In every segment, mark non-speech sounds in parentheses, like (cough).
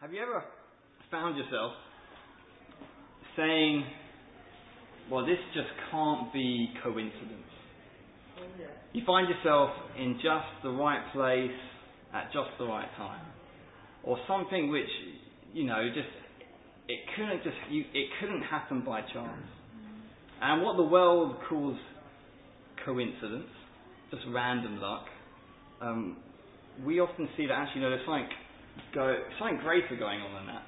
Have you ever found yourself saying, well, this just can't be coincidence? You find yourself in just the right place at just the right time. Or something which, you know, just, it couldn't just, you, it couldn't happen by chance. And what the world calls coincidence, just random luck, um, we often see that actually, no, there's something, go, something greater going on than that.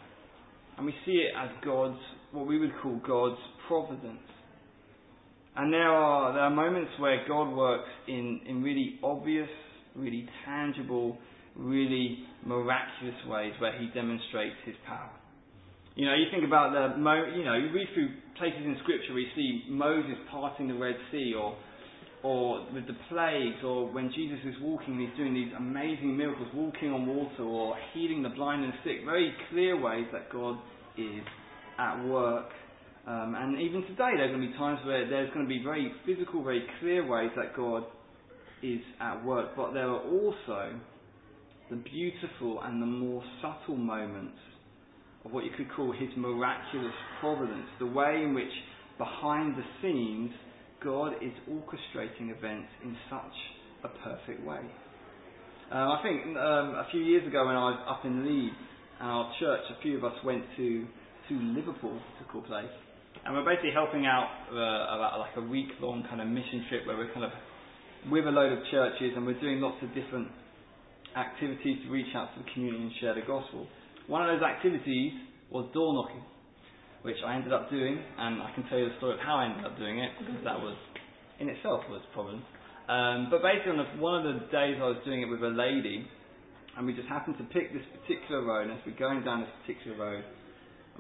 And we see it as God's, what we would call God's providence. And there are, there are moments where God works in, in really obvious, really tangible, really miraculous ways where he demonstrates his power. You know, you think about the, Mo, you know, you read through places in Scripture where you see Moses parting the Red Sea or or with the plagues, or when Jesus is walking and he's doing these amazing miracles, walking on water, or healing the blind and sick, very clear ways that God is at work. Um, and even today, there are going to be times where there's going to be very physical, very clear ways that God is at work. But there are also the beautiful and the more subtle moments of what you could call his miraculous providence, the way in which behind the scenes God is orchestrating events in such a perfect way. Uh, I think um, a few years ago when I was up in Leeds, our church, a few of us went to, to Liverpool, to cool place, and we're basically helping out uh, about like a week long kind of mission trip where we're kind of with a load of churches and we're doing lots of different activities to reach out to the community and share the gospel. One of those activities was door knocking which I ended up doing, and I can tell you the story of how I ended up doing it, because that was, in itself, was a problem. Um, but basically, on the, one of the days I was doing it with a lady, and we just happened to pick this particular road, and as we're going down this particular road,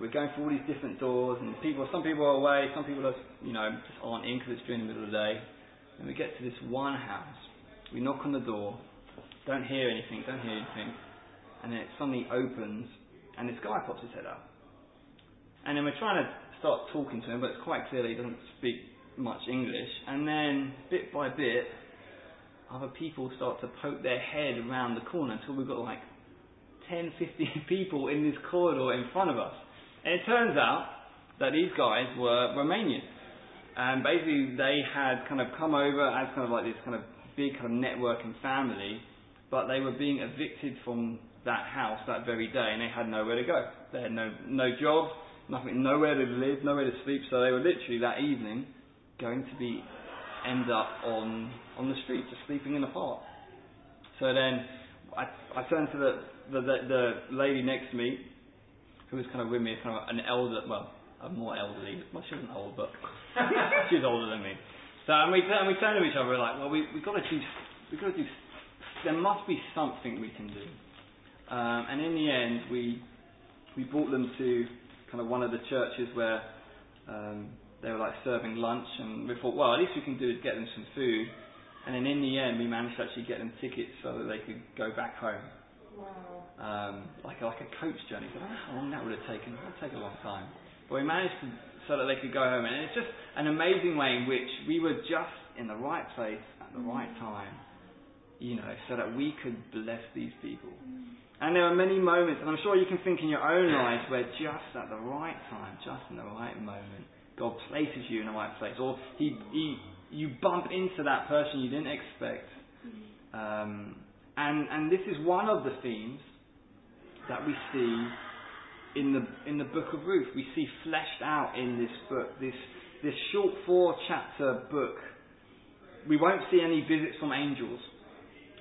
we're going through all these different doors, and people, some people are away, some people are, you know, just aren't in because it's during the middle of the day. And we get to this one house, we knock on the door, don't hear anything, don't hear anything, and then it suddenly opens, and this guy pops his head out. And then we're trying to start talking to him, but it's quite clear he doesn't speak much English. And then, bit by bit, other people start to poke their head around the corner until we've got like 10, 15 (laughs) people in this corridor in front of us. And it turns out that these guys were Romanian. And basically, they had kind of come over as kind of like this kind of big kind of network and family, but they were being evicted from that house that very day, and they had nowhere to go. They had no no job, nothing, nowhere to live, nowhere to sleep. So they were literally that evening going to be end up on on the street, just sleeping in the park. So then I, I turned to the, the, the the lady next to me, who was kind of with me, kind of an elder, well, a more elderly. Well, she wasn't old, but (laughs) she's older than me. So and we and we turned to each other, we're like, well, we we got to do, we got to do. There must be something we can do. Um, and in the end, we we brought them to kind of one of the churches where um, they were like serving lunch, and we thought, well, at least we can do is get them some food. And then in the end, we managed to actually get them tickets so that they could go back home. Wow. Um, like like a coach journey. I don't know how long that would have taken. It would take a long time. But we managed to so that they could go home, and it's just an amazing way in which we were just in the right place at the right time, you know, so that we could bless these people. And there are many moments, and I'm sure you can think in your own life where just at the right time, just in the right moment, God places you in the right place, or He, he you bump into that person you didn't expect. Um, and and this is one of the themes that we see in the in the book of Ruth. We see fleshed out in this book, this this short four chapter book. We won't see any visits from angels.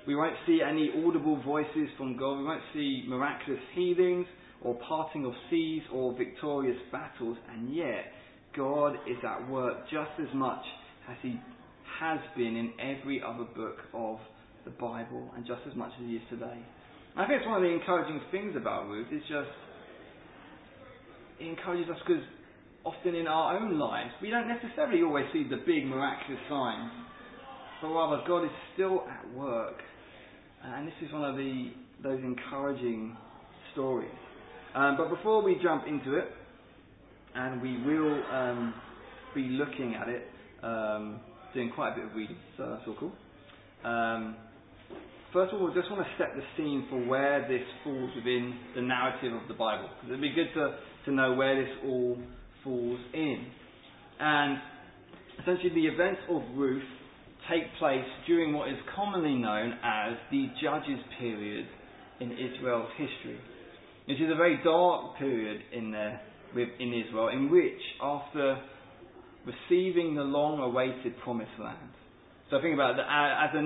We won't see any audible voices from God. We won't see miraculous healings or parting of seas or victorious battles. And yet, God is at work just as much as He has been in every other book of the Bible and just as much as He is today. I think it's one of the encouraging things about Ruth is just it encourages us because often in our own lives we don't necessarily always see the big miraculous signs, but rather God is still at work and this is one of the those encouraging stories. Um, but before we jump into it, and we will um, be looking at it, um, doing quite a bit of reading, so that's all cool. Um, first of all, I just want to set the scene for where this falls within the narrative of the Bible. It'd be good to, to know where this all falls in. And essentially, the events of Ruth take place during what is commonly known as the Judges period in Israel's history. It is a very dark period in there in Israel, in which, after receiving the long-awaited promised land, so think about it, uh, as a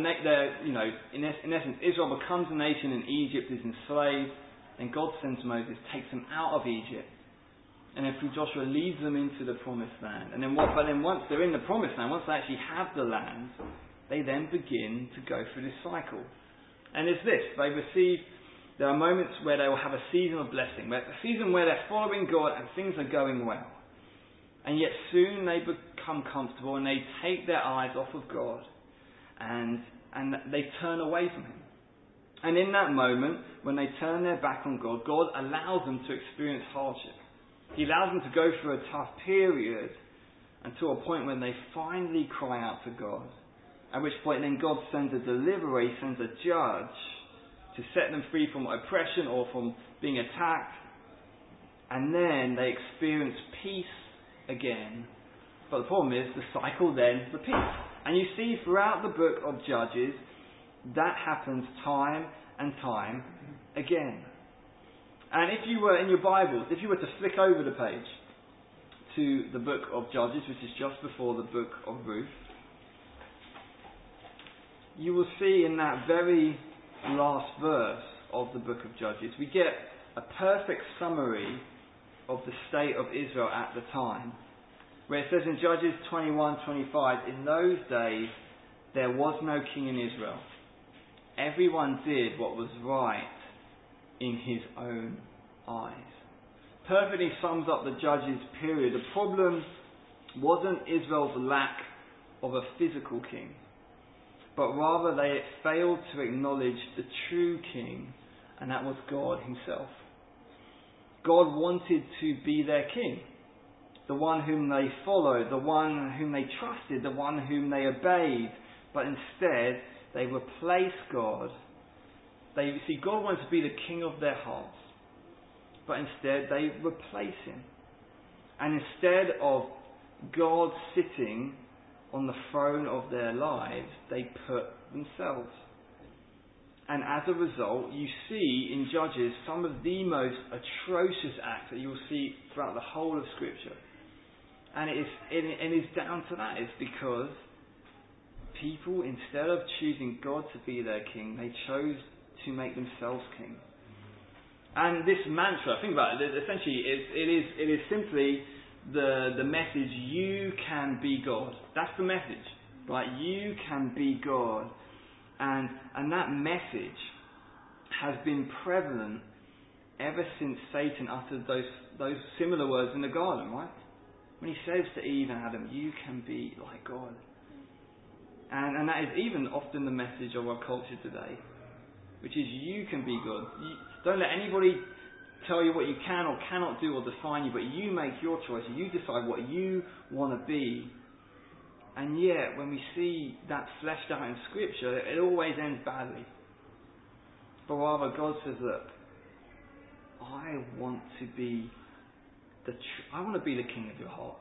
you know, in, in essence, Israel becomes a nation and Egypt, is enslaved, and God sends Moses, takes them out of Egypt, and then through Joshua leads them into the promised land. And then what, but then once they're in the promised land, once they actually have the land, they then begin to go through this cycle. And it's this, they receive, there are moments where they will have a season of blessing, where, a season where they're following God and things are going well. And yet soon they become comfortable and they take their eyes off of God and, and they turn away from Him. And in that moment, when they turn their back on God, God allows them to experience hardship. He allows them to go through a tough period until a point when they finally cry out to God. At which point then God sends a deliverer, He sends a judge to set them free from oppression or from being attacked. And then they experience peace again. But the problem is the cycle then repeats. And you see throughout the book of Judges, that happens time and time again. And if you were in your Bibles, if you were to flick over the page to the book of Judges, which is just before the book of Ruth, you will see in that very last verse of the book of Judges, we get a perfect summary of the state of Israel at the time where it says in Judges 21:25, in those days there was no king in Israel. Everyone did what was right in his own eyes. Perfectly sums up the Judges period. The problem wasn't Israel's lack of a physical king, but rather they failed to acknowledge the true king, and that was God Himself. God wanted to be their king the one whom they followed, the one whom they trusted, the one whom they obeyed, but instead they replaced God. They see God wants to be the king of their hearts, but instead they replace him. And instead of God sitting on the throne of their lives, they put themselves. And as a result, you see in Judges some of the most atrocious acts that you'll see throughout the whole of Scripture. And it is, it, it is down to that. It's because people, instead of choosing God to be their king, they chose to make themselves king. And this mantra, think about it, essentially it, it, is, it is simply the, the message, you can be God. That's the message. Right? You can be God. And, and that message has been prevalent ever since Satan uttered those, those similar words in the garden, right? When he says to Eve and Adam, You can be like God. And, and that is even often the message of our culture today, which is you can be good. You, don't let anybody tell you what you can or cannot do or define you, but you make your choice. You decide what you want to be. And yet, when we see that fleshed out in Scripture, it always ends badly. But rather, God says, Look, I want to be the tr- I want to be the king of your heart.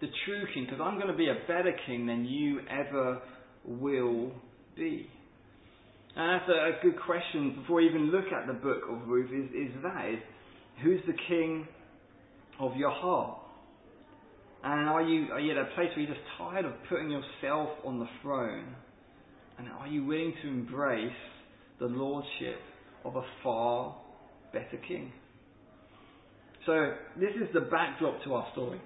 The true king, because I'm going to be a better king than you ever will be. And that's a, a good question before we even look at the book of Ruth is, is that is who's the king of your heart? And are you are you at a place where you're just tired of putting yourself on the throne? And are you willing to embrace the lordship of a far better king? So, this is the backdrop to our story.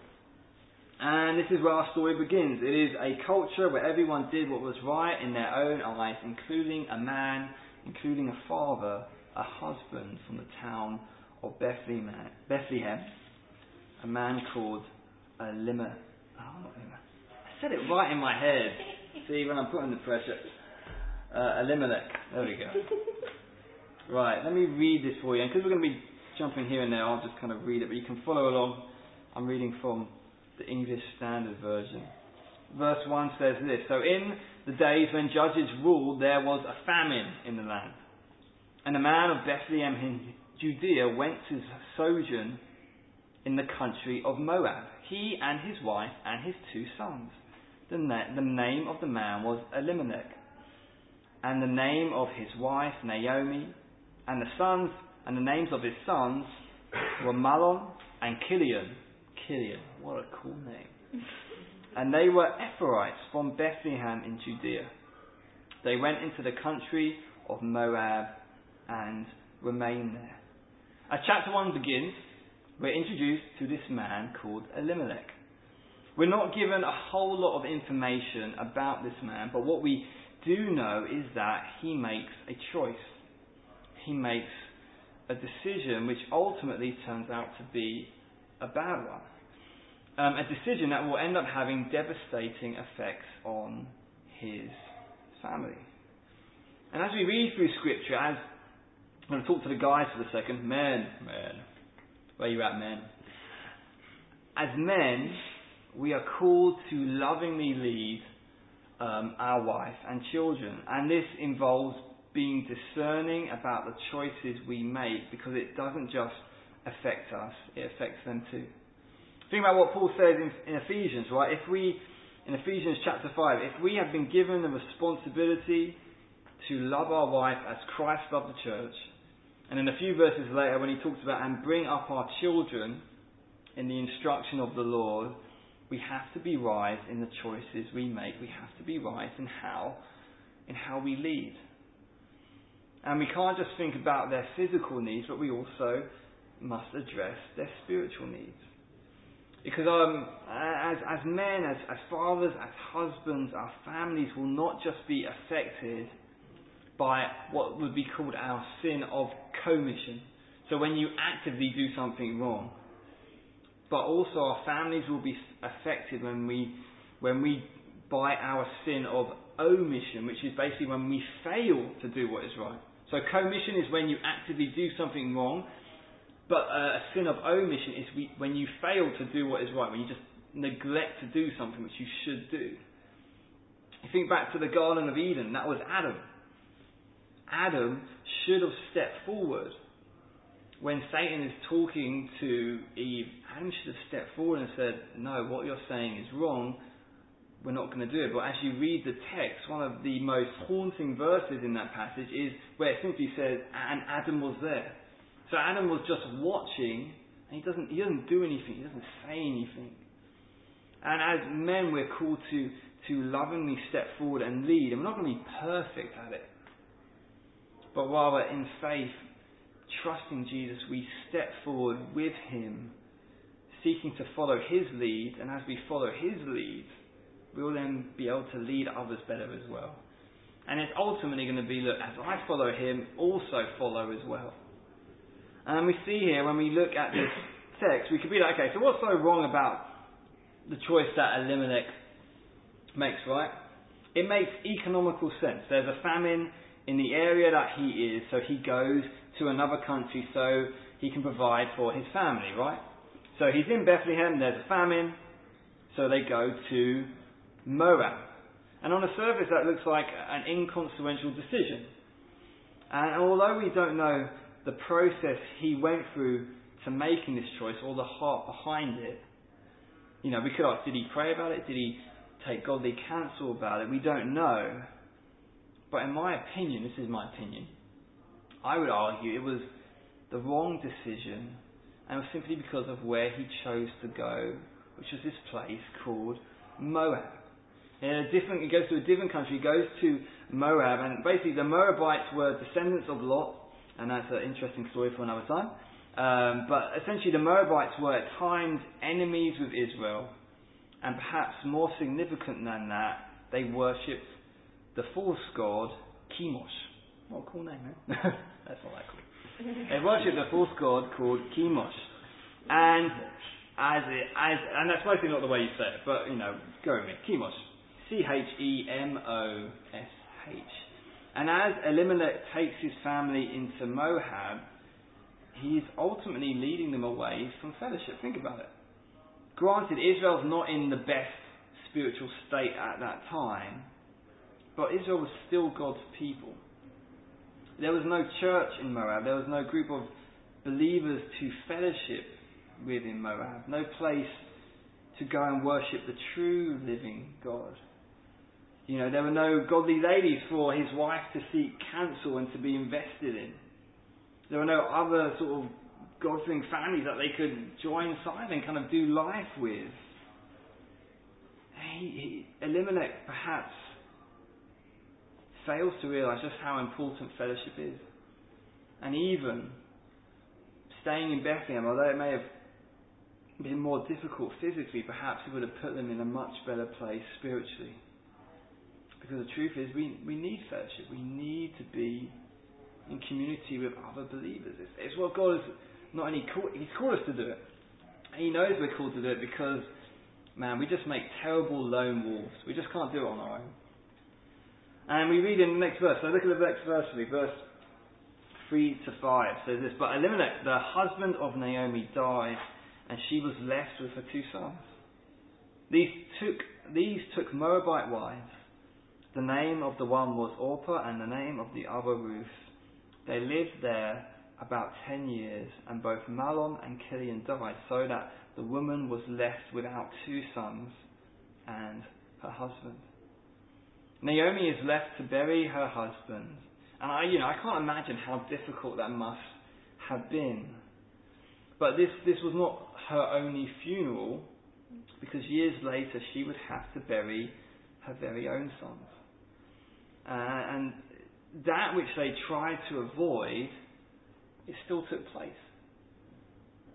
And this is where our story begins. It is a culture where everyone did what was right in their own eyes, including a man, including a father, a husband from the town of Bethlehem, Bethlehem a man called Elimelech. Oh, I said it right in my head. See, when I'm putting the pressure. Uh, Elimelech. There we go. Right, let me read this for you. And because we're going to be jumping here and there, I'll just kind of read it, but you can follow along. I'm reading from the English Standard Version. verse 1 says this So in the days when judges ruled, there was a famine in the land. And a man of Bethlehem in Judea went to sojourn in the country of Moab, he and his wife and his two sons. The, na- the name of the man was Elimelech, and the name of his wife Naomi, and the sons and the names of his sons were Mahlon and Chilion. Chilion, what a cool name. And they were Ephrathites from Bethlehem in Judea. They went into the country of Moab and remained there. As chapter 1 begins, we're introduced to this man called Elimelech. We're not given a whole lot of information about this man, but what we do know is that he makes a choice. He makes a decision which ultimately turns out to be a bad one um, a decision that will end up having devastating effects on his family. And as we read through Scripture, as I'm going to talk to the guys for a second, men, men, where you at, men? As men, we are called to lovingly lead um, our wife and children, and this involves being discerning about the choices we make because it doesn't just affect us; it affects them too. Think about what Paul says in, in Ephesians, right? If we, in Ephesians chapter 5, if we have been given the responsibility to love our wife as Christ loved the church, and in a few verses later when he talks about and bring up our children in the instruction of the Lord, we have to be wise in the choices we make. We have to be wise in how, in how we lead. And we can't just think about their physical needs, but we also must address their spiritual needs. Because um, as, as men, as, as fathers, as husbands, our families will not just be affected by what would be called our sin of commission. So when you actively do something wrong, but also our families will be affected when we when we by our sin of omission, which is basically when we fail to do what is right. So commission is when you actively do something wrong, but uh, a sin of omission is we, when you fail to do what is right, when you just neglect to do something which you should do. You think back to the Garden of Eden, that was Adam. Adam should have stepped forward. When Satan is talking to Eve, Adam should have stepped forward and said, No, what you're saying is wrong. We're not going to do it. But as you read the text, one of the most haunting verses in that passage is where it simply says, And Adam was there. So Adam was just watching, and he doesn't, he doesn't do anything, he doesn't say anything. And as men, we're called to, to lovingly step forward and lead, and we're not going to be perfect at it. But rather, in faith, trusting Jesus, we step forward with Him, seeking to follow His lead, and as we follow His lead, we'll then be able to lead others better as well. And it's ultimately going to be, look, as I follow Him, also follow as well. And we see here, when we look at this text, we could be like, okay, so what's so wrong about the choice that Elimelech makes, right? It makes economical sense. There's a famine in the area that he is, so he goes to another country so he can provide for his family, right? So he's in Bethlehem, there's a famine, so they go to Moab. And on the surface, that looks like an inconsequential decision. And although we don't know the process he went through to making this choice, all the heart behind it. You know, we could ask, did he pray about it? Did he take godly counsel about it? We don't know. But in my opinion, this is my opinion, I would argue it was the wrong decision, and it was simply because of where he chose to go, which was this place called Moab. In a different, he goes to a different country, he goes to Moab, and basically the Moabites were descendants of Lot, and that's an interesting story for another time. Um, but essentially, the Moabites were at times enemies with Israel, and perhaps more significant than that, they worshipped the false god Chemosh. What a cool name, man! (laughs) that's not that cool. they worshipped a false god called Chemosh, and as it, as and that's mostly not the way you say it, but you know, go with me, Chemosh, C H E M O S H. And as Elimelech takes his family into Moab, he is ultimately leading them away from fellowship. Think about it. Granted, Israel's not in the best spiritual state at that time, but Israel was still God's people. There was no church in Moab, there was no group of believers to fellowship with in Moab, no place to go and worship the true living God. You know, there were no godly ladies for his wife to seek counsel and to be invested in. There were no other sort of God-fearing families that they could join side and kind of do life with. He, he, Elimelech perhaps fails to realize just how important fellowship is. And even staying in Bethlehem, although it may have been more difficult physically, perhaps it would have put them in a much better place spiritually. Because the truth is, we, we need fellowship. We need to be in community with other believers. It's, it's what God has not only called, He's called us to do it. He knows we're called to do it because, man, we just make terrible lone wolves. We just can't do it on our own. And we read in the next verse. So look at the next verse with me. Verse 3 to 5 says this But Elimelech, the husband of Naomi, died, and she was left with her two sons. These took, these took Moabite wives. The name of the one was Orpah, and the name of the other Ruth. They lived there about ten years, and both Mahlon and Chilion died, so that the woman was left without two sons and her husband. Naomi is left to bury her husband, and I, you know, I can't imagine how difficult that must have been. But this, this was not her only funeral, because years later she would have to bury her very own sons. Uh, and that which they tried to avoid, it still took place.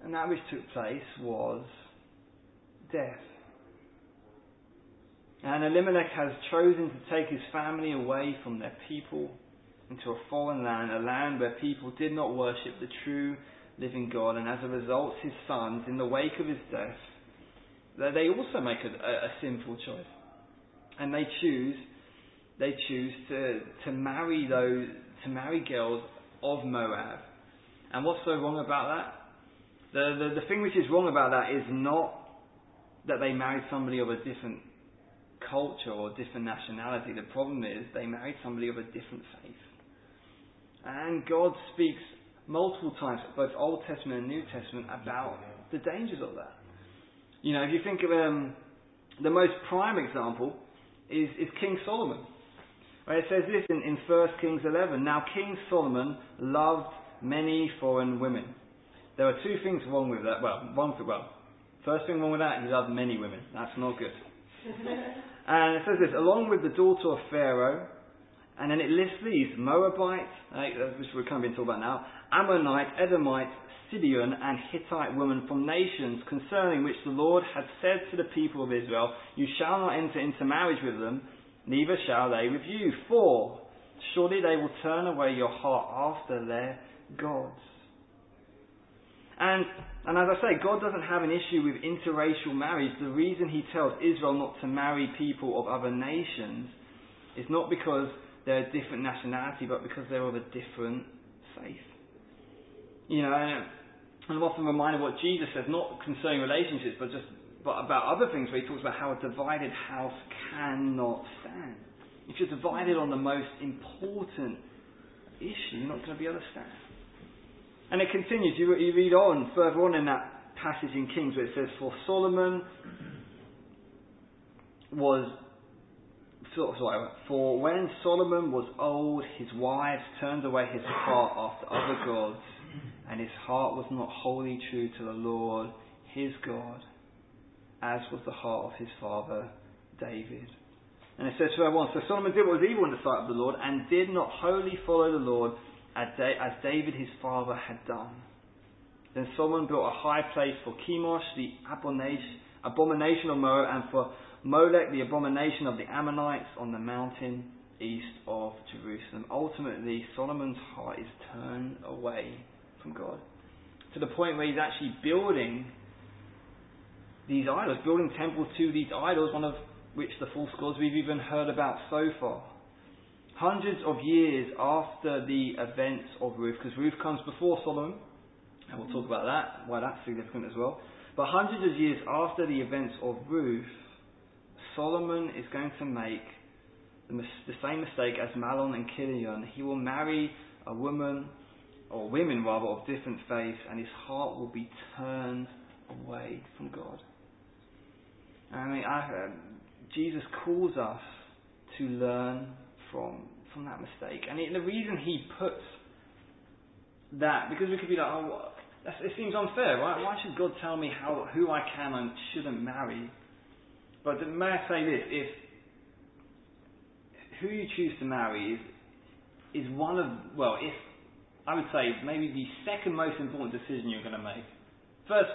And that which took place was death. And Elimelech has chosen to take his family away from their people into a foreign land, a land where people did not worship the true living God, and as a result, his sons, in the wake of his death, they also make a, a, a sinful choice, and they choose they choose to to marry those to marry girls of Moab. And what's so wrong about that? The, the the thing which is wrong about that is not that they married somebody of a different culture or different nationality. The problem is they married somebody of a different faith. And God speaks multiple times, both Old Testament and New Testament, about the dangers of that. You know, if you think of um, the most prime example is, is King Solomon. It says this in, in 1 Kings 11. Now King Solomon loved many foreign women. There are two things wrong with that. Well, one for, well, first thing wrong with that, he loved many women. That's not good. (laughs) and it says this, along with the daughter of Pharaoh, and then it lists these Moabite, uh, which we're kind of being talking about now, Ammonite, Edomite, Sidon, and Hittite women from nations concerning which the Lord had said to the people of Israel, You shall not enter into marriage with them, neither shall they with you, for surely they will turn away your heart after their gods. And, and as I say, God doesn't have an issue with interracial marriage. The reason He tells Israel not to marry people of other nations is not because they're a different nationality, but because they're of a different faith. You know, and I'm often reminded what Jesus says, not concerning relationships, but just but about other things where he talks about how a divided house cannot stand. If you're divided on the most important issue, you're not going to be able to stand. And it continues. You, you read on further on in that passage in Kings where it says, "For Solomon was sorry, for when Solomon was old, his wives turned away his heart after other gods, and his heart was not wholly true to the Lord his God, as was the heart of his father David. And it says further on, so Solomon did what was evil in the sight of the Lord, and did not wholly follow the Lord as David his father had done. Then Solomon built a high place for Chemosh, the abomination of Moab, and for Molech, the abomination of the Ammonites on the mountain east of Jerusalem. Ultimately, Solomon's heart is turned away from God to the point where he's actually building these idols, building temples to these idols, one of which the false gods we've even heard about so far. Hundreds of years after the events of Ruth, because Ruth comes before Solomon, and we'll talk about that, why that's significant as well. But hundreds of years after the events of Ruth, Solomon is going to make the, mis- the same mistake as Mahlon and Chilion. He will marry a woman, or women rather, of different faiths, and his heart will be turned away from God. I mean, I, um, Jesus calls us to learn from from that mistake, and it, the reason he puts that because we could be like, oh, it seems unfair, right? Why should God tell me how who I can and shouldn't marry? But may I say this: if who you choose to marry is is one of well, if I would say maybe the second most important decision you're going to make. First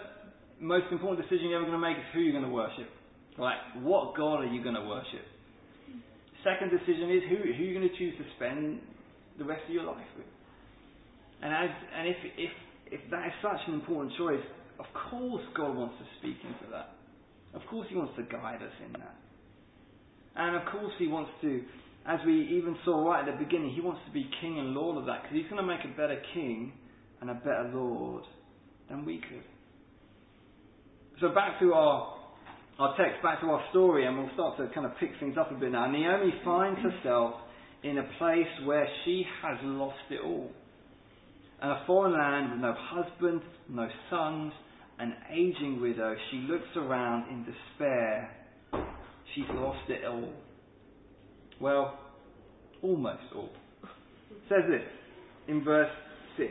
most important decision you're ever going to make is who you're going to worship. Right? What God are you going to worship? Second decision is who who you're going to choose to spend the rest of your life with. And as and if if if that is such an important choice, of course God wants to speak into that. Of course He wants to guide us in that. And of course He wants to, as we even saw right at the beginning, He wants to be King and Lord of that because He's going to make a better King and a better Lord than we could. So back to our our text, back to our story, and we'll start to kind of pick things up a bit now. Naomi finds herself in a place where she has lost it all. In a foreign land with no husband, no sons, an aging widow, she looks around in despair. She's lost it all. Well, almost all. It says this in verse 6.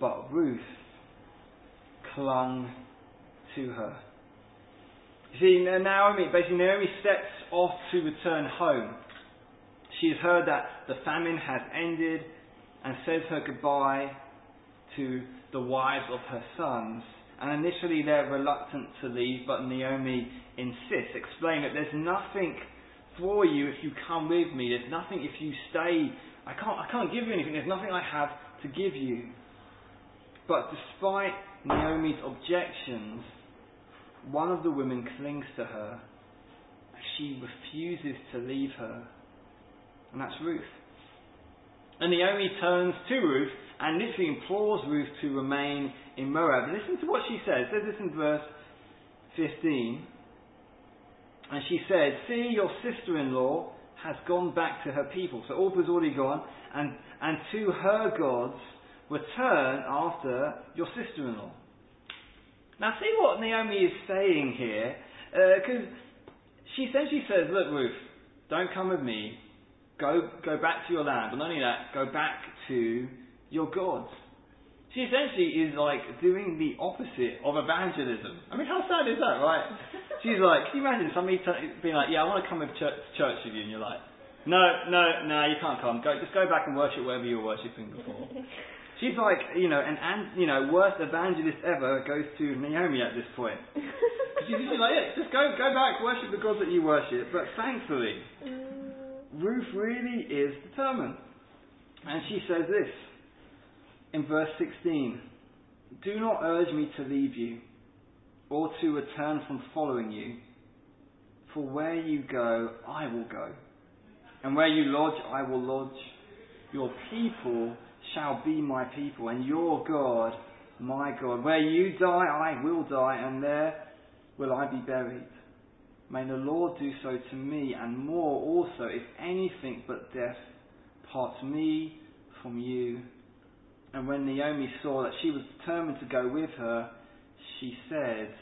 but Ruth clung to her. You see, Naomi, basically Naomi steps off to return home. She has heard that the famine has ended and says her goodbye to the wives of her sons. And initially they're reluctant to leave, but Naomi insists, explaining that there's nothing for you if you come with me. There's nothing if you stay. I can't, I can't give you anything. There's nothing I have to give you. But despite Naomi's objections, one of the women clings to her. She refuses to leave her. And that's Ruth. And Naomi turns to Ruth and literally implores Ruth to remain in Moab. Listen to what she says. Says this in verse 15. And she said, See, your sister in law has gone back to her people. So Orpah's already gone. And, and to her gods return after your sister in law. Now, see what Naomi is saying here. Because uh, she essentially says, Look, Ruth, don't come with me. Go, go back to your land. But not only that, go back to your gods. She essentially is like doing the opposite of evangelism. I mean, how sad is that, right? (laughs) She's like, can you imagine somebody t- being like, yeah, I want to come with church, church with you, and you're like, no, no, no, you can't come. Go, just go back and worship wherever you were worshipping before. (laughs) She's like, you know, an, an you know, worst evangelist ever goes to Naomi at this point. (laughs) She's just like, yeah, just go, go back, worship the God that you worship. But thankfully, mm. Ruth really is determined. And she says this in verse 16 Do not urge me to leave you or to return from following you. For where you go, I will go. And where you lodge, I will lodge. Your people shall be my people, and your God, my God. Where you die, I will die, and there will I be buried. May the Lord do so to me, and more also, if anything but death parts me from you. And when Naomi saw that she was determined to go with her, she said,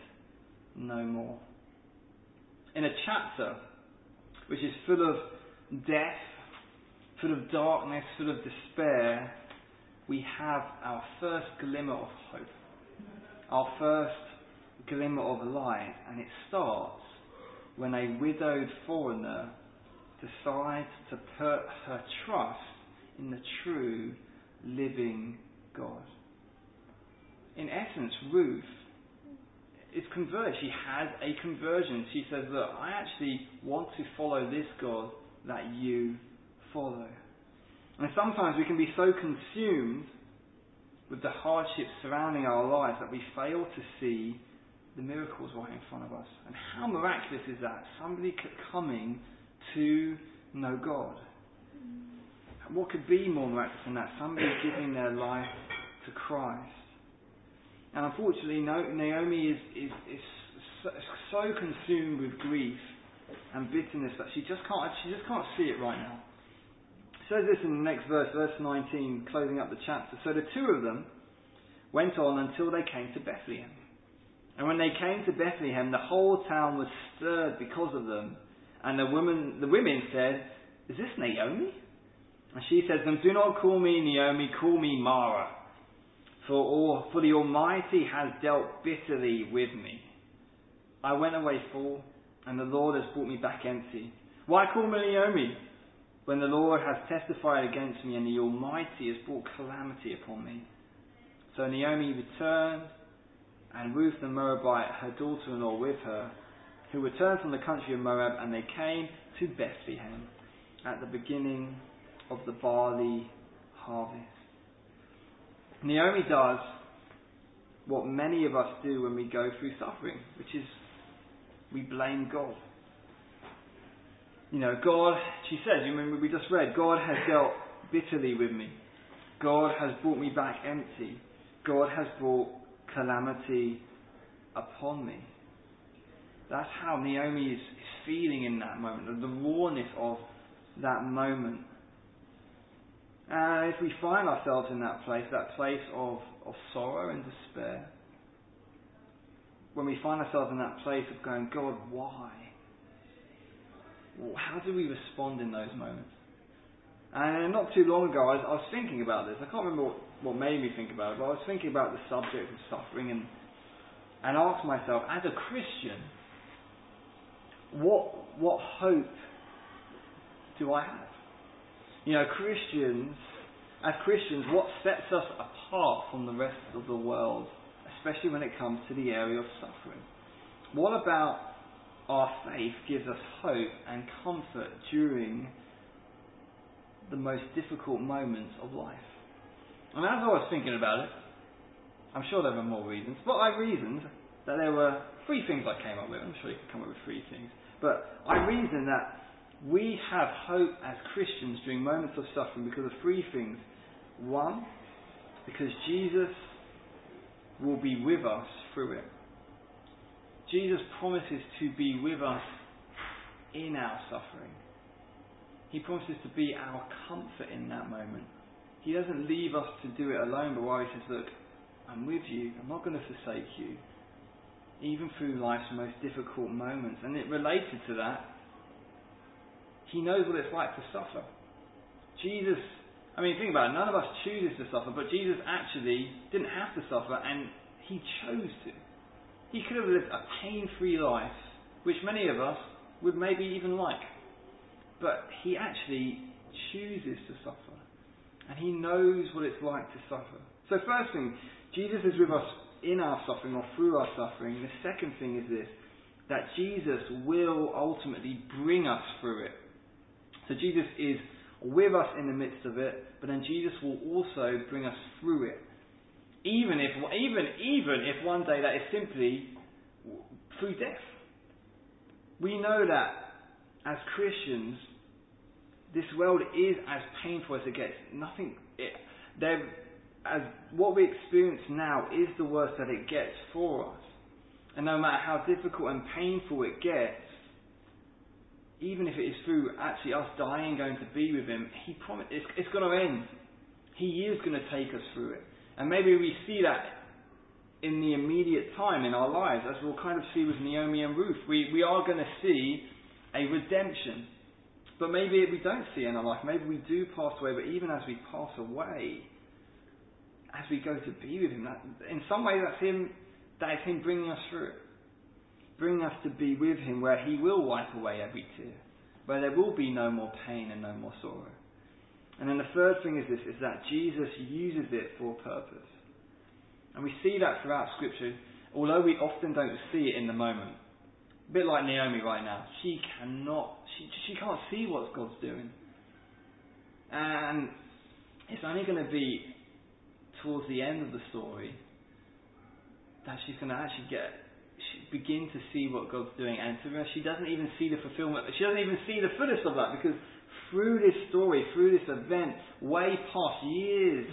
No more. In a chapter which is full of death, full of darkness, full of despair, we have our first glimmer of hope, our first glimmer of light, and it starts when a widowed foreigner decides to put her trust in the true living God. In essence, Ruth is converted. She has a conversion. She says, Look, I actually want to follow this God that you follow. And sometimes we can be so consumed with the hardships surrounding our lives that we fail to see the miracles right in front of us. And how miraculous is that? Somebody coming to know God. What could be more miraculous than that? Somebody giving their life to Christ. And unfortunately, Naomi is, is, is so consumed with grief and bitterness that she just can't she just can't see it right now. Says this in the next verse, verse 19, closing up the chapter. So the two of them went on until they came to Bethlehem. And when they came to Bethlehem, the whole town was stirred because of them. And the women, the women said, Is this Naomi? And she said to them, Do not call me Naomi, call me Mara. For, all, for the Almighty has dealt bitterly with me. I went away full, and the Lord has brought me back empty. Why call me Naomi? When the Lord has testified against me, and the Almighty has brought calamity upon me. So Naomi returned and Ruth the Moabite, her daughter in law, with her, who returned from the country of Moab, and they came to Bethlehem at the beginning of the barley harvest. Naomi does what many of us do when we go through suffering, which is we blame God. You know, God, she says, you remember we just read, God has dealt bitterly with me. God has brought me back empty. God has brought calamity upon me. That's how Naomi is, feeling in that moment, the rawness of that moment. And if we find ourselves in that place, that place of, of sorrow and despair, when we find ourselves in that place of going, God, why? How do we respond in those moments? And not too long ago, I was, I was thinking about this. I can't remember what, what made me think about it, but I was thinking about the subject of suffering and, and asked myself, as a Christian, what, what hope do I have? You know, Christians, as Christians, what sets us apart from the rest of the world, especially when it comes to the area of suffering? What about our faith gives us hope and comfort during the most difficult moments of life. And as I was thinking about it, I'm sure there were more reasons, but I reasoned that there were three things I came up with. I'm sure you could come up with three things. But I reasoned that we have hope as Christians during moments of suffering because of three things. One, because Jesus will be with us through it. Jesus promises to be with us in our suffering. He promises to be our comfort in that moment. He doesn't leave us to do it alone, but while He says, Look, I'm with you, I'm not going to forsake you, even through life's most difficult moments. And it related to that, He knows what it's like to suffer. Jesus, I mean, think about it, none of us chooses to suffer, but Jesus actually didn't have to suffer, and He chose to. He could have lived a pain free life, which many of us would maybe even like. But he actually chooses to suffer. And he knows what it's like to suffer. So, first thing, Jesus is with us in our suffering or through our suffering. The second thing is this that Jesus will ultimately bring us through it. So, Jesus is with us in the midst of it, but then Jesus will also bring us through it. Even if, even, even if one day that is simply through death. we know that as Christians, this world is as painful as it gets. Nothing, it, as what we experience now is the worst that it gets for us. And no matter how difficult and painful it gets, even if it is through actually us dying, going to be with Him, He promised it's, it's going to end. He is going to take us through it. And maybe we see that in the immediate time in our lives, as we'll kind of see with Naomi and Ruth. We, we are going to see a redemption. But maybe we don't see in our life. Maybe we do pass away, but even as we pass away, as we go to be with Him, that, in some way that's Him, that is Him bringing us through. Bringing us to be with Him where He will wipe away every tear. Where there will be no more pain and no more sorrow. And then the third thing is this, is that Jesus uses it for a purpose. And we see that throughout Scripture, although we often don't see it in the moment. A bit like Naomi right now. She cannot, she, she can't see what God's doing. And it's only going to be towards the end of the story that she's going to actually get, begin to see what God's doing. And to her, she doesn't even see the fulfillment. She doesn't even see the fullest of that because through this story, through this event, way past years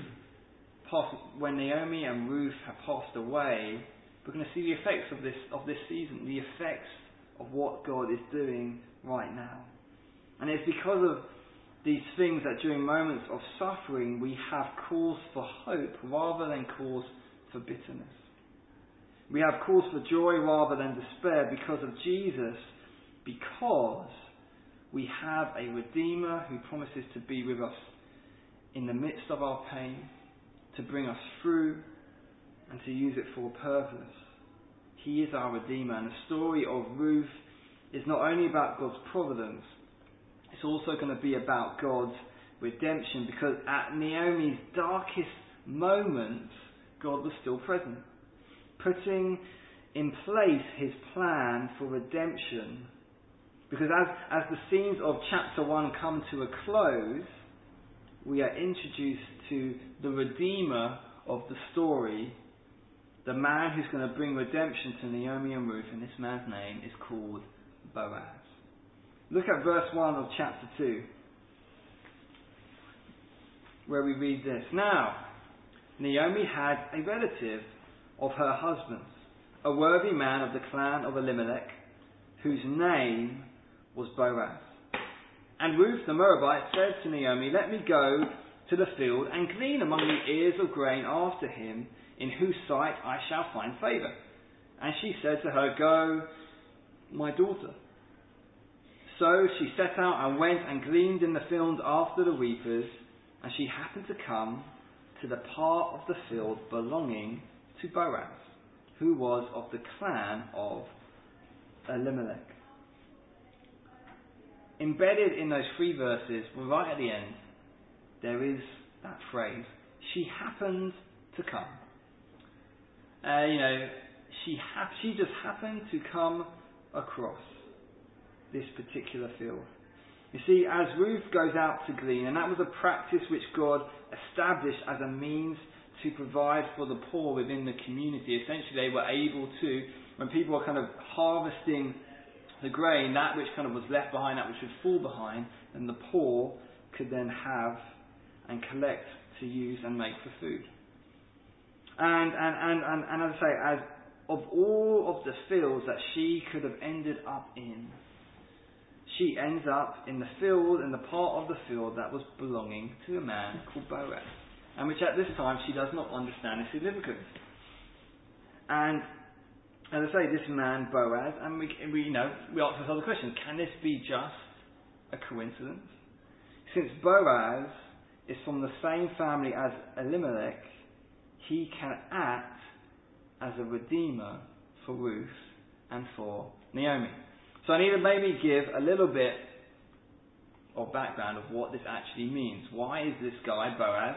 past when Naomi and Ruth have passed away, we're going to see the effects of this of this season, the effects of what God is doing right now. And it's because of these things that during moments of suffering we have cause for hope rather than cause for bitterness. We have cause for joy rather than despair because of Jesus, because we have a Redeemer who promises to be with us in the midst of our pain, to bring us through, and to use it for a purpose. He is our Redeemer. And the story of Ruth is not only about God's providence, it's also going to be about God's redemption because at Naomi's darkest moments, God was still present, putting in place his plan for redemption. Because as, as the scenes of chapter 1 come to a close, we are introduced to the Redeemer of the story, the man who's going to bring redemption to Naomi and Ruth, and this man's name is called Boaz. Look at verse 1 of chapter 2, where we read this. Now, Naomi had a relative of her husband's, a worthy man of the clan of Elimelech, whose name was Boaz. And Ruth the Moabite said to Naomi, Let me go to the field and glean among the ears of grain after him, in whose sight I shall find favour. And she said to her, Go, my daughter. So she set out and went and gleaned in the field after the reapers, and she happened to come to the part of the field belonging to Boaz, who was of the clan of Elimelech. Embedded in those three verses, right at the end, there is that phrase, she happened to come. Uh, you know, she, ha- she just happened to come across this particular field. You see, as Ruth goes out to glean, and that was a practice which God established as a means to provide for the poor within the community. Essentially, they were able to, when people were kind of harvesting the grain, that which kind of was left behind, that which would fall behind, then the poor could then have and collect to use and make for food. And, and, and, and, and as I say, as of all of the fields that she could have ended up in, she ends up in the field, in the part of the field that was belonging to a man called Boaz, and which at this time she does not understand the significance. And as I say, this man Boaz, and we, we you know we ask ourselves the question: Can this be just a coincidence? Since Boaz is from the same family as Elimelech, he can act as a redeemer for Ruth and for Naomi. So I need to maybe give a little bit of background of what this actually means. Why is this guy, Boaz,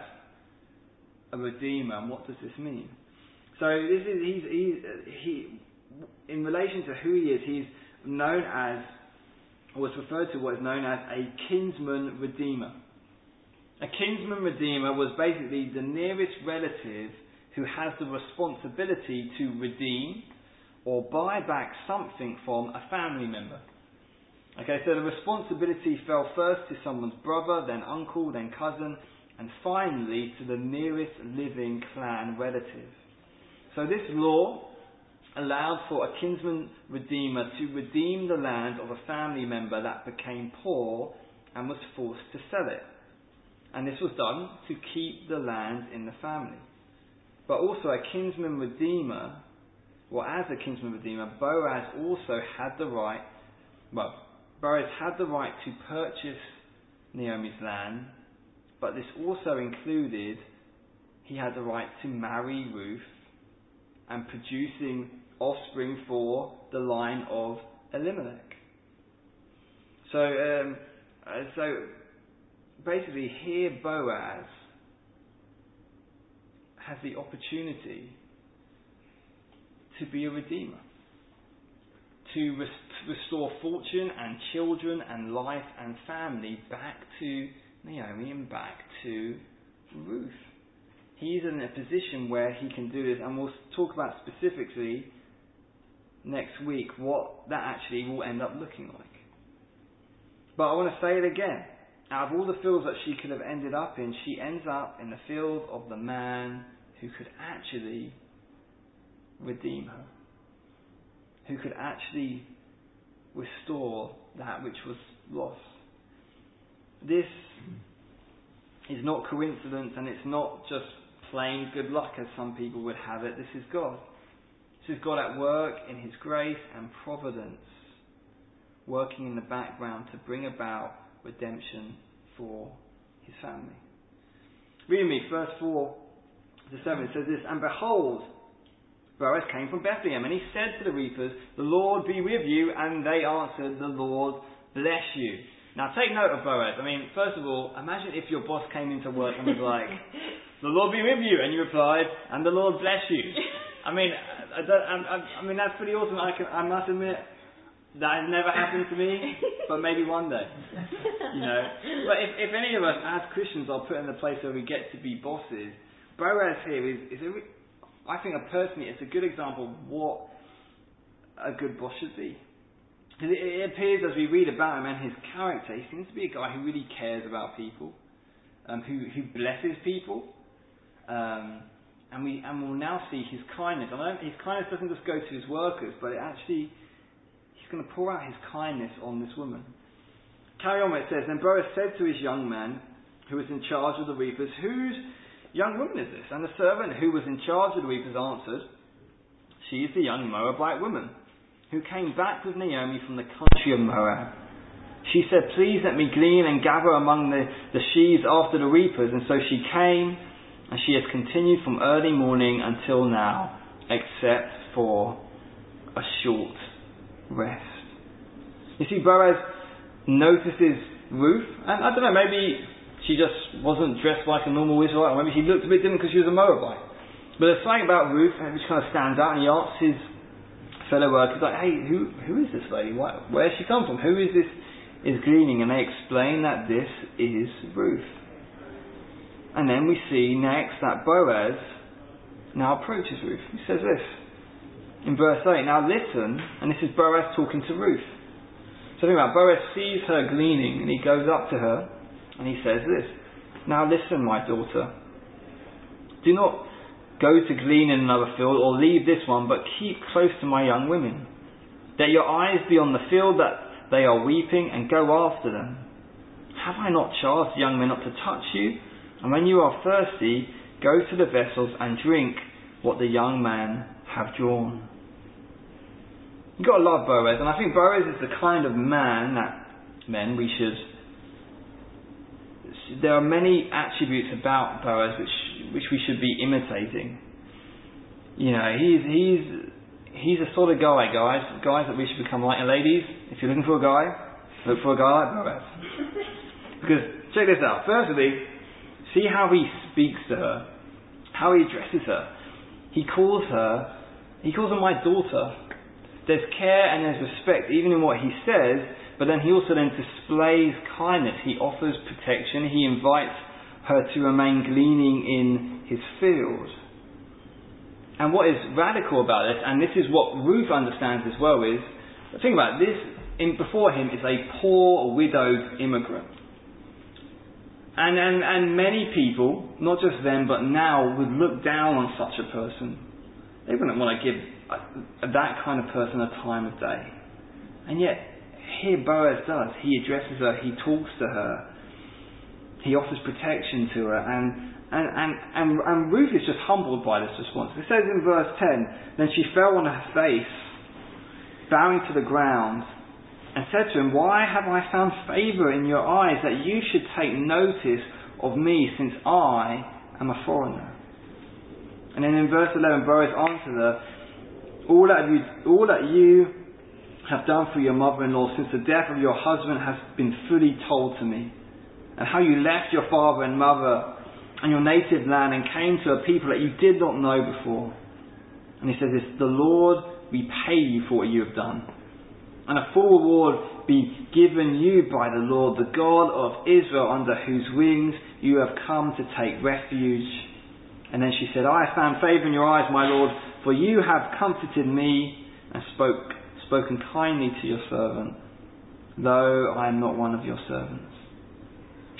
a redeemer, and what does this mean? So this is he's, he's he in relation to who he is, he's known as or is referred to what is known as a kinsman redeemer. A kinsman redeemer was basically the nearest relative who has the responsibility to redeem or buy back something from a family member. Okay, so the responsibility fell first to someone's brother, then uncle, then cousin, and finally to the nearest living clan relative. So this law allowed for a kinsman redeemer to redeem the land of a family member that became poor and was forced to sell it. And this was done to keep the land in the family. But also a kinsman redeemer, well, as a kinsman redeemer, Boaz also had the right, well, Boaz had the right to purchase Naomi's land, but this also included he had the right to marry Ruth and producing offspring for the line of Elimelech. So, um, uh, so basically, here Boaz has the opportunity to be a redeemer, to rest- restore fortune and children and life and family back to Naomi and back to Ruth. He's in a position where he can do this, and we'll talk about specifically next week what that actually will end up looking like. But I want to say it again. Out of all the fields that she could have ended up in, she ends up in the field of the man who could actually redeem her, who could actually restore that which was lost. This is not coincidence and it's not just plain good luck as some people would have it. This is God. This is God at work in His grace and providence, working in the background to bring about redemption for His family. Read me, verse 4 to 7 it says this, And behold, Boaz came from Bethlehem, and he said to the reapers, The Lord be with you. And they answered, The Lord bless you. Now take note of Boaz. I mean, first of all, imagine if your boss came into work and was like, The Lord be with you. And you replied, And the Lord bless you. I mean, I, I, I mean, that's pretty awesome. I, can, I must admit, that has never happened to me, (laughs) but maybe one day. You know, but if, if any of us as Christians are put in the place where we get to be bosses, Boaz here is, is a, I think personally, it's a good example of what a good boss should be. Because it, it, appears as we read about him and his character, he seems to be a guy who really cares about people, um, who who blesses people. Um, and we and we'll now see his kindness. His kindness doesn't just go to his workers, but it actually he's going to pour out his kindness on this woman. Carry on it says, Then Boaz said to his young man, who was in charge of the reapers, Whose young woman is this? And the servant who was in charge of the reapers answered, She is the young Moabite woman, who came back with Naomi from the country of Moab. She said, Please let me glean and gather among the, the sheaves after the reapers. And so she came and she has continued from early morning until now, except for a short rest. You see, Boaz notices Ruth, and I don't know, maybe she just wasn't dressed like a normal Israelite, or maybe she looked a bit different because she was a Moabite. But there's something about Ruth which kind of stands out, and he asks his fellow workers, like, hey, who, who is this lady? Where has she come from? Who is this is gleaning? And they explain that this is Ruth. And then we see next that Boaz now approaches Ruth. He says this in verse 8. Now listen, and this is Boaz talking to Ruth. So think about Boaz sees her gleaning and he goes up to her and he says this. Now listen, my daughter. Do not go to glean in another field or leave this one, but keep close to my young women. Let your eyes be on the field that they are weeping and go after them. Have I not charged young men not to touch you? And when you are thirsty, go to the vessels and drink what the young men have drawn. You've got to love Boaz, and I think Boaz is the kind of man that men we should. There are many attributes about Boaz which which we should be imitating. You know, he's he's he's a sort of guy, guys, guys that we should become like. And ladies, if you're looking for a guy, look for a guy like Boaz. (laughs) Because check this out. Firstly, See how he speaks to her, how he addresses her. He calls her, he calls her my daughter. There's care and there's respect even in what he says, but then he also then displays kindness. He offers protection. He invites her to remain gleaning in his field. And what is radical about this, and this is what Ruth understands as well, is think about it, this. in, before him is a poor, widowed immigrant. And, and, and many people, not just then but now, would look down on such a person. They wouldn't want to give a, that kind of person a time of day. And yet, here Boaz does. He addresses her, he talks to her, he offers protection to her, and and, and, and, and Ruth is just humbled by this response. It says in verse 10 Then she fell on her face, bowing to the ground, and said to him, Why have I found favour in your eyes that you should take notice of me, since I am a foreigner? And then in verse 11, Boaz answered her, All that you, all that you have done for your mother in law since the death of your husband has been fully told to me, and how you left your father and mother and your native land and came to a people that you did not know before. And he says the Lord repay you for what you have done. And a full reward be given you by the Lord, the God of Israel, under whose wings you have come to take refuge. And then she said, I have found favour in your eyes, my Lord, for you have comforted me and spoke, spoken kindly to your servant, though I am not one of your servants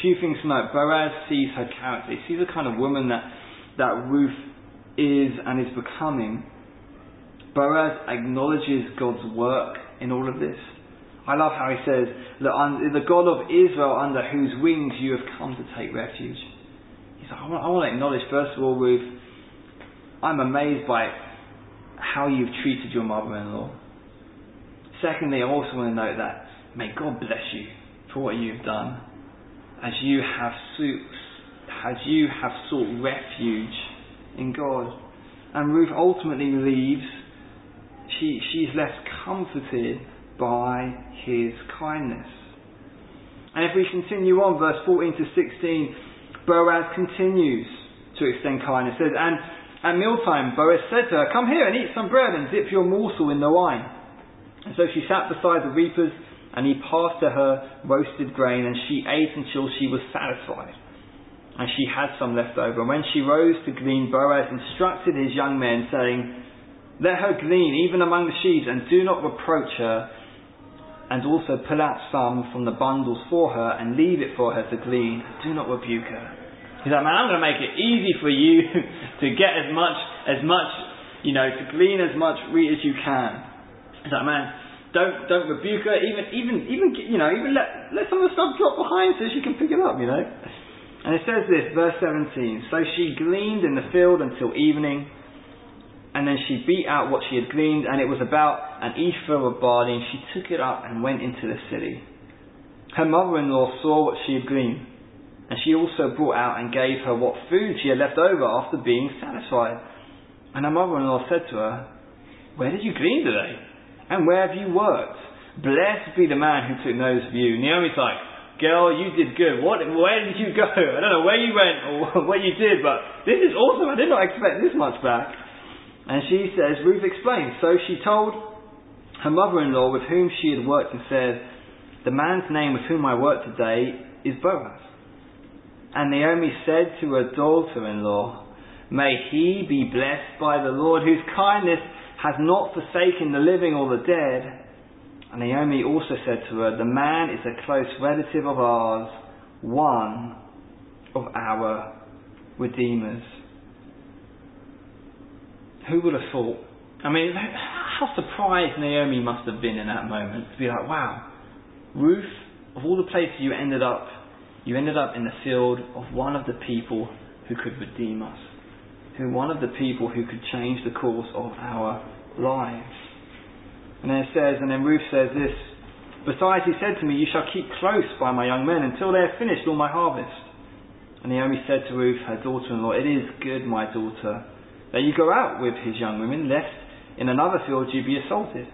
few things to note. Boaz sees her character. He sees the kind of woman that, that Ruth is and is becoming. Boaz acknowledges God's work in all of this. I love how he says, the God of Israel under whose wings you have come to take refuge. He's like, I want, I want to acknowledge, first of all, Ruth, I'm amazed by how you've treated your mother-in-law. Secondly, I also want to note that may God bless you for what you've done as you have sought, as you have sought refuge in God. And Ruth ultimately leaves. She, she's left comforted by his kindness. And if we continue on, verse 14 to 16, Boaz continues to extend kindness. Says, and at mealtime, Boaz said to her, Come here and eat some bread and dip your morsel in the wine. And so she sat beside the reapers and he passed to her roasted grain, and she ate until she was satisfied. And she had some left over. And when she rose to glean, Boaz instructed his young men, saying, Let her glean even among the sheaves, and do not reproach her, and also pull out some from the bundles for her, and leave it for her to glean. Do not rebuke her. He's like, man, I'm going to make it easy for you (laughs) to get as much, as much, you know, to glean as much wheat as you can. He's like, man, don't don't rebuke her. Even even even you know even let let some of the stuff drop behind so she can pick it up. You know. And it says this, verse 17. So she gleaned in the field until evening, and then she beat out what she had gleaned, and it was about an ephah of barley, and she took it up and went into the city. Her mother-in-law saw what she had gleaned, and she also brought out and gave her what food she had left over after being satisfied. And her mother-in-law said to her, Where did you glean today? And where have you worked? Blessed be the man who took notice of you. Naomi's like, girl, you did good. What, where did you go? I don't know where you went or (laughs) what you did, but this is awesome. I did not expect this much back. And she says, Ruth explains. So she told her mother-in-law with whom she had worked and said, the man's name with whom I work today is Boaz. And Naomi said to her daughter-in-law, May he be blessed by the Lord, whose kindness has not forsaken the living or the dead. And Naomi also said to her, The man is a close relative of ours, one of our redeemers. Who would have thought? I mean, how surprised Naomi must have been in that moment to be like, wow, Ruth, of all the places you ended up, you ended up in the field of one of the people who could redeem us who one of the people who could change the course of our lives. And then it says, and then Ruth says this, Besides, he said to me, You shall keep close by my young men until they have finished all my harvest. And Naomi said to Ruth, her daughter in law, It is good, my daughter, that you go out with his young women, lest in another field you be assaulted.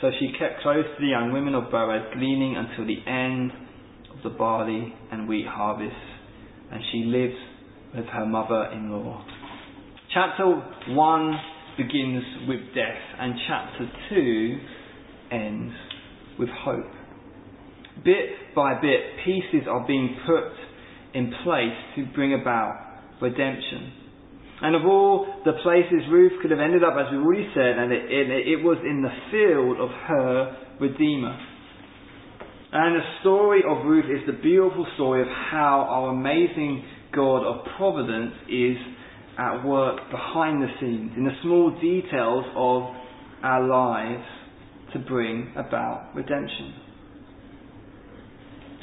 So she kept close to the young women of Boaz, gleaning until the end of the barley and wheat harvest, and she lived with her mother in law. Chapter 1 begins with death, and chapter 2 ends with hope. Bit by bit, pieces are being put in place to bring about redemption. And of all the places Ruth could have ended up, as we've already said, and it, it, it was in the field of her Redeemer. And the story of Ruth is the beautiful story of how our amazing God of providence is at work behind the scenes, in the small details of our lives to bring about redemption.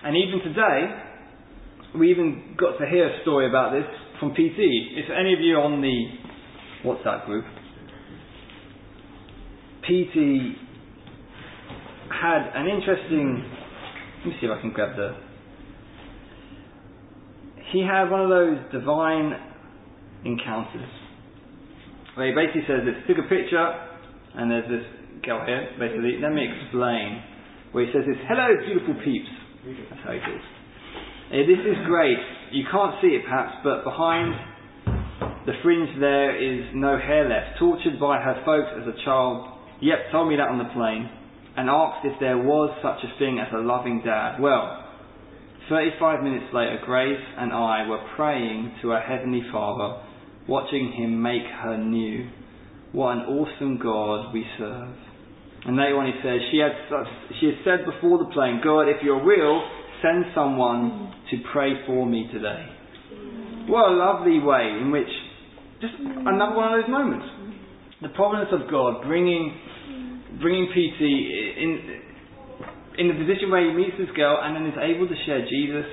And even today, we even got to hear a story about this from PT. If any of you on the WhatsApp group, PT had an interesting. Let me see if I can grab the. He had one of those divine encounters where he basically says this: took a picture, and there's this girl here. Basically, let me explain. Where he says this: "Hello, beautiful peeps." That's how he says. This is great. You can't see it perhaps, but behind the fringe there is no hair left. Tortured by her folks as a child. Yep, told me that on the plane. And asked if there was such a thing as a loving dad. Well, 35 minutes later, Grace and I were praying to our Heavenly Father, watching Him make her new. What an awesome God we serve. And later on he says, she had, such, she had said before the plane, God, if you're real, send someone mm. to pray for me today. What a lovely way in which, just mm. another one of those moments. The providence of God bringing, bringing PT in, in the position where he meets this girl and then is able to share Jesus.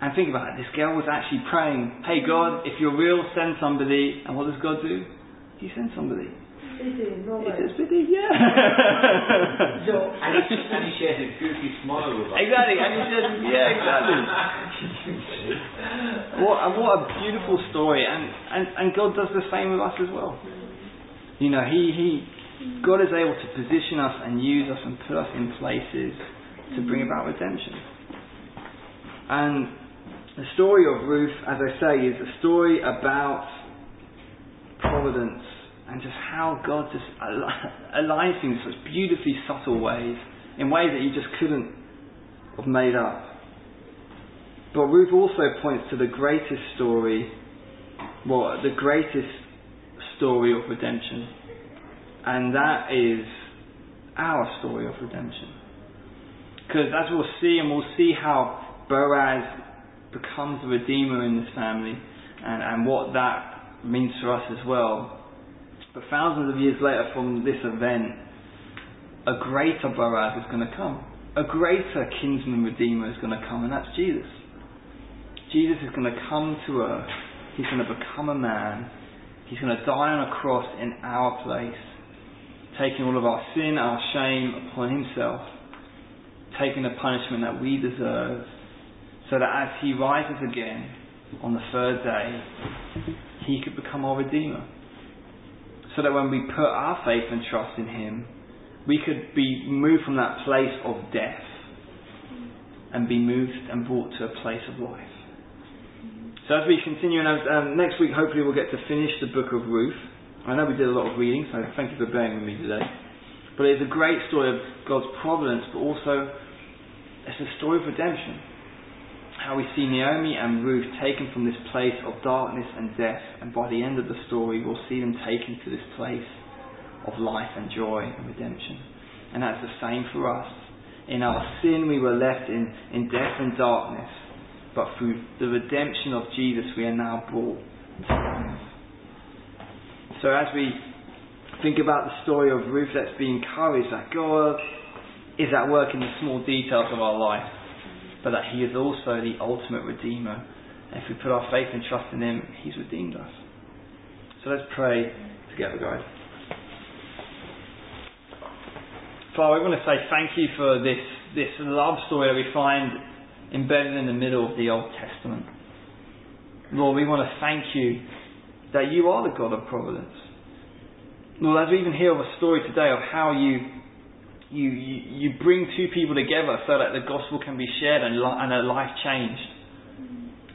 And think about it, this girl was actually praying, Hey God, if you're real, send somebody. And what does God do? He sends somebody. It's pretty, yeah. (laughs) so, and, he, and he shares a goofy smile with us. Exactly, and he says, yeah, exactly. (laughs) what, what a beautiful story, and, and, and God does the same with us as well. You know, he, he, God is able to position us and use us and put us in places to bring about redemption. And the story of Ruth, as I say, is a story about providence and just how God just (laughs) aligns things in such beautifully subtle ways, in ways that you just couldn't have made up. But Ruth also points to the greatest story, well, the greatest story of redemption, and that is our story of redemption. Because as we'll see, and we'll see how Boaz becomes a redeemer in this family, and, and what that means for us as well. But thousands of years later from this event, a greater Boaz is going to come. A greater kinsman redeemer is going to come, and that's Jesus. Jesus is going to come to earth. He's going to become a man. He's going to die on a cross in our place, taking all of our sin, our shame upon himself, taking the punishment that we deserve, so that as he rises again on the third day, he could become our redeemer so that when we put our faith and trust in Him, we could be moved from that place of death and be moved and brought to a place of life. So as we continue, and um, next week hopefully we'll get to finish the book of Ruth. I know we did a lot of reading, so thank you for bearing with me today. But it's a great story of God's providence, but also it's a story of redemption how we see Naomi and Ruth taken from this place of darkness and death, and by the end of the story, we'll see them taken to this place of life and joy and redemption. And that's the same for us. In our sin, we were left in, in death and darkness, but through the redemption of Jesus, we are now brought to life. So as we think about the story of Ruth, let's be encouraged that God is at work in the small details of our life but that He is also the ultimate Redeemer. And if we put our faith and trust in Him, He's redeemed us. So let's pray together, guys. Father, we want to say thank you for this, this love story that we find embedded in the middle of the Old Testament. Lord, we want to thank you that you are the God of providence. Lord, as we even hear of a story today of how you you, you, bring two people together so that the gospel can be shared and, li- and a life changed.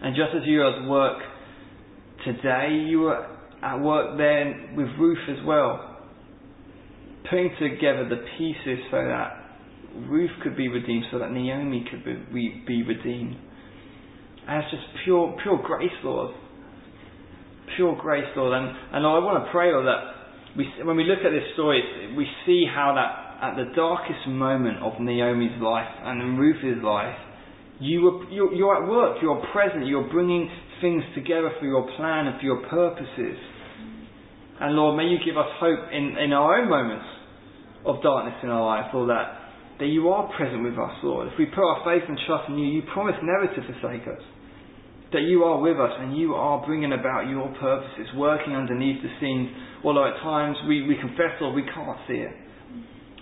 And just as you are at work today, you were at work then with Ruth as well, putting together the pieces so that Ruth could be redeemed, so that Naomi could be, be redeemed. And it's just pure, pure grace, Lord. pure grace, Lord. And, and Lord, I want to pray, Lord, that we, when we look at this story, we see how that at the darkest moment of Naomi's life and Ruth's life, you were, you're, you're at work, you're present, you're bringing things together for your plan and for your purposes. And Lord, may you give us hope in, in our own moments of darkness in our life, Lord, that, that you are present with us, Lord. If we put our faith and trust in you, you promise never to forsake us. That you are with us and you are bringing about your purposes, working underneath the scenes, although at times we, we confess, Lord, we can't see it.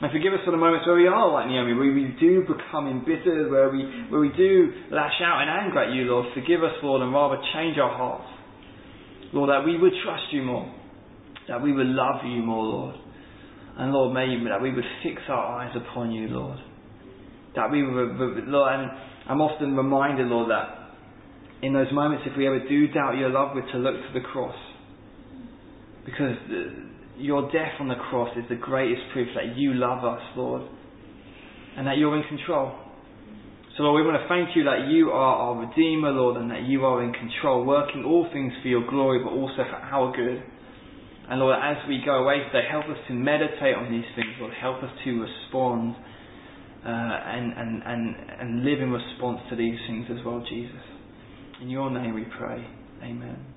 And forgive us for the moments where we are like Naomi, where we do become embittered, where we, where we do lash out in anger at you, Lord. Forgive us, Lord, and rather change our hearts. Lord, that we would trust you more, that we would love you more, Lord. And Lord, may you, that we would fix our eyes upon you, Lord. That we would, Lord, and I'm often reminded, Lord, that in those moments, if we ever do doubt your love, we're to look to the cross. Because your death on the cross is the greatest proof that you love us, Lord, and that you're in control. So, Lord, we want to thank you that you are our Redeemer, Lord, and that you are in control, working all things for your glory, but also for our good. And Lord, as we go away today, help us to meditate on these things, Lord. Help us to respond uh, and, and, and, and live in response to these things as well, Jesus. In your name we pray. Amen.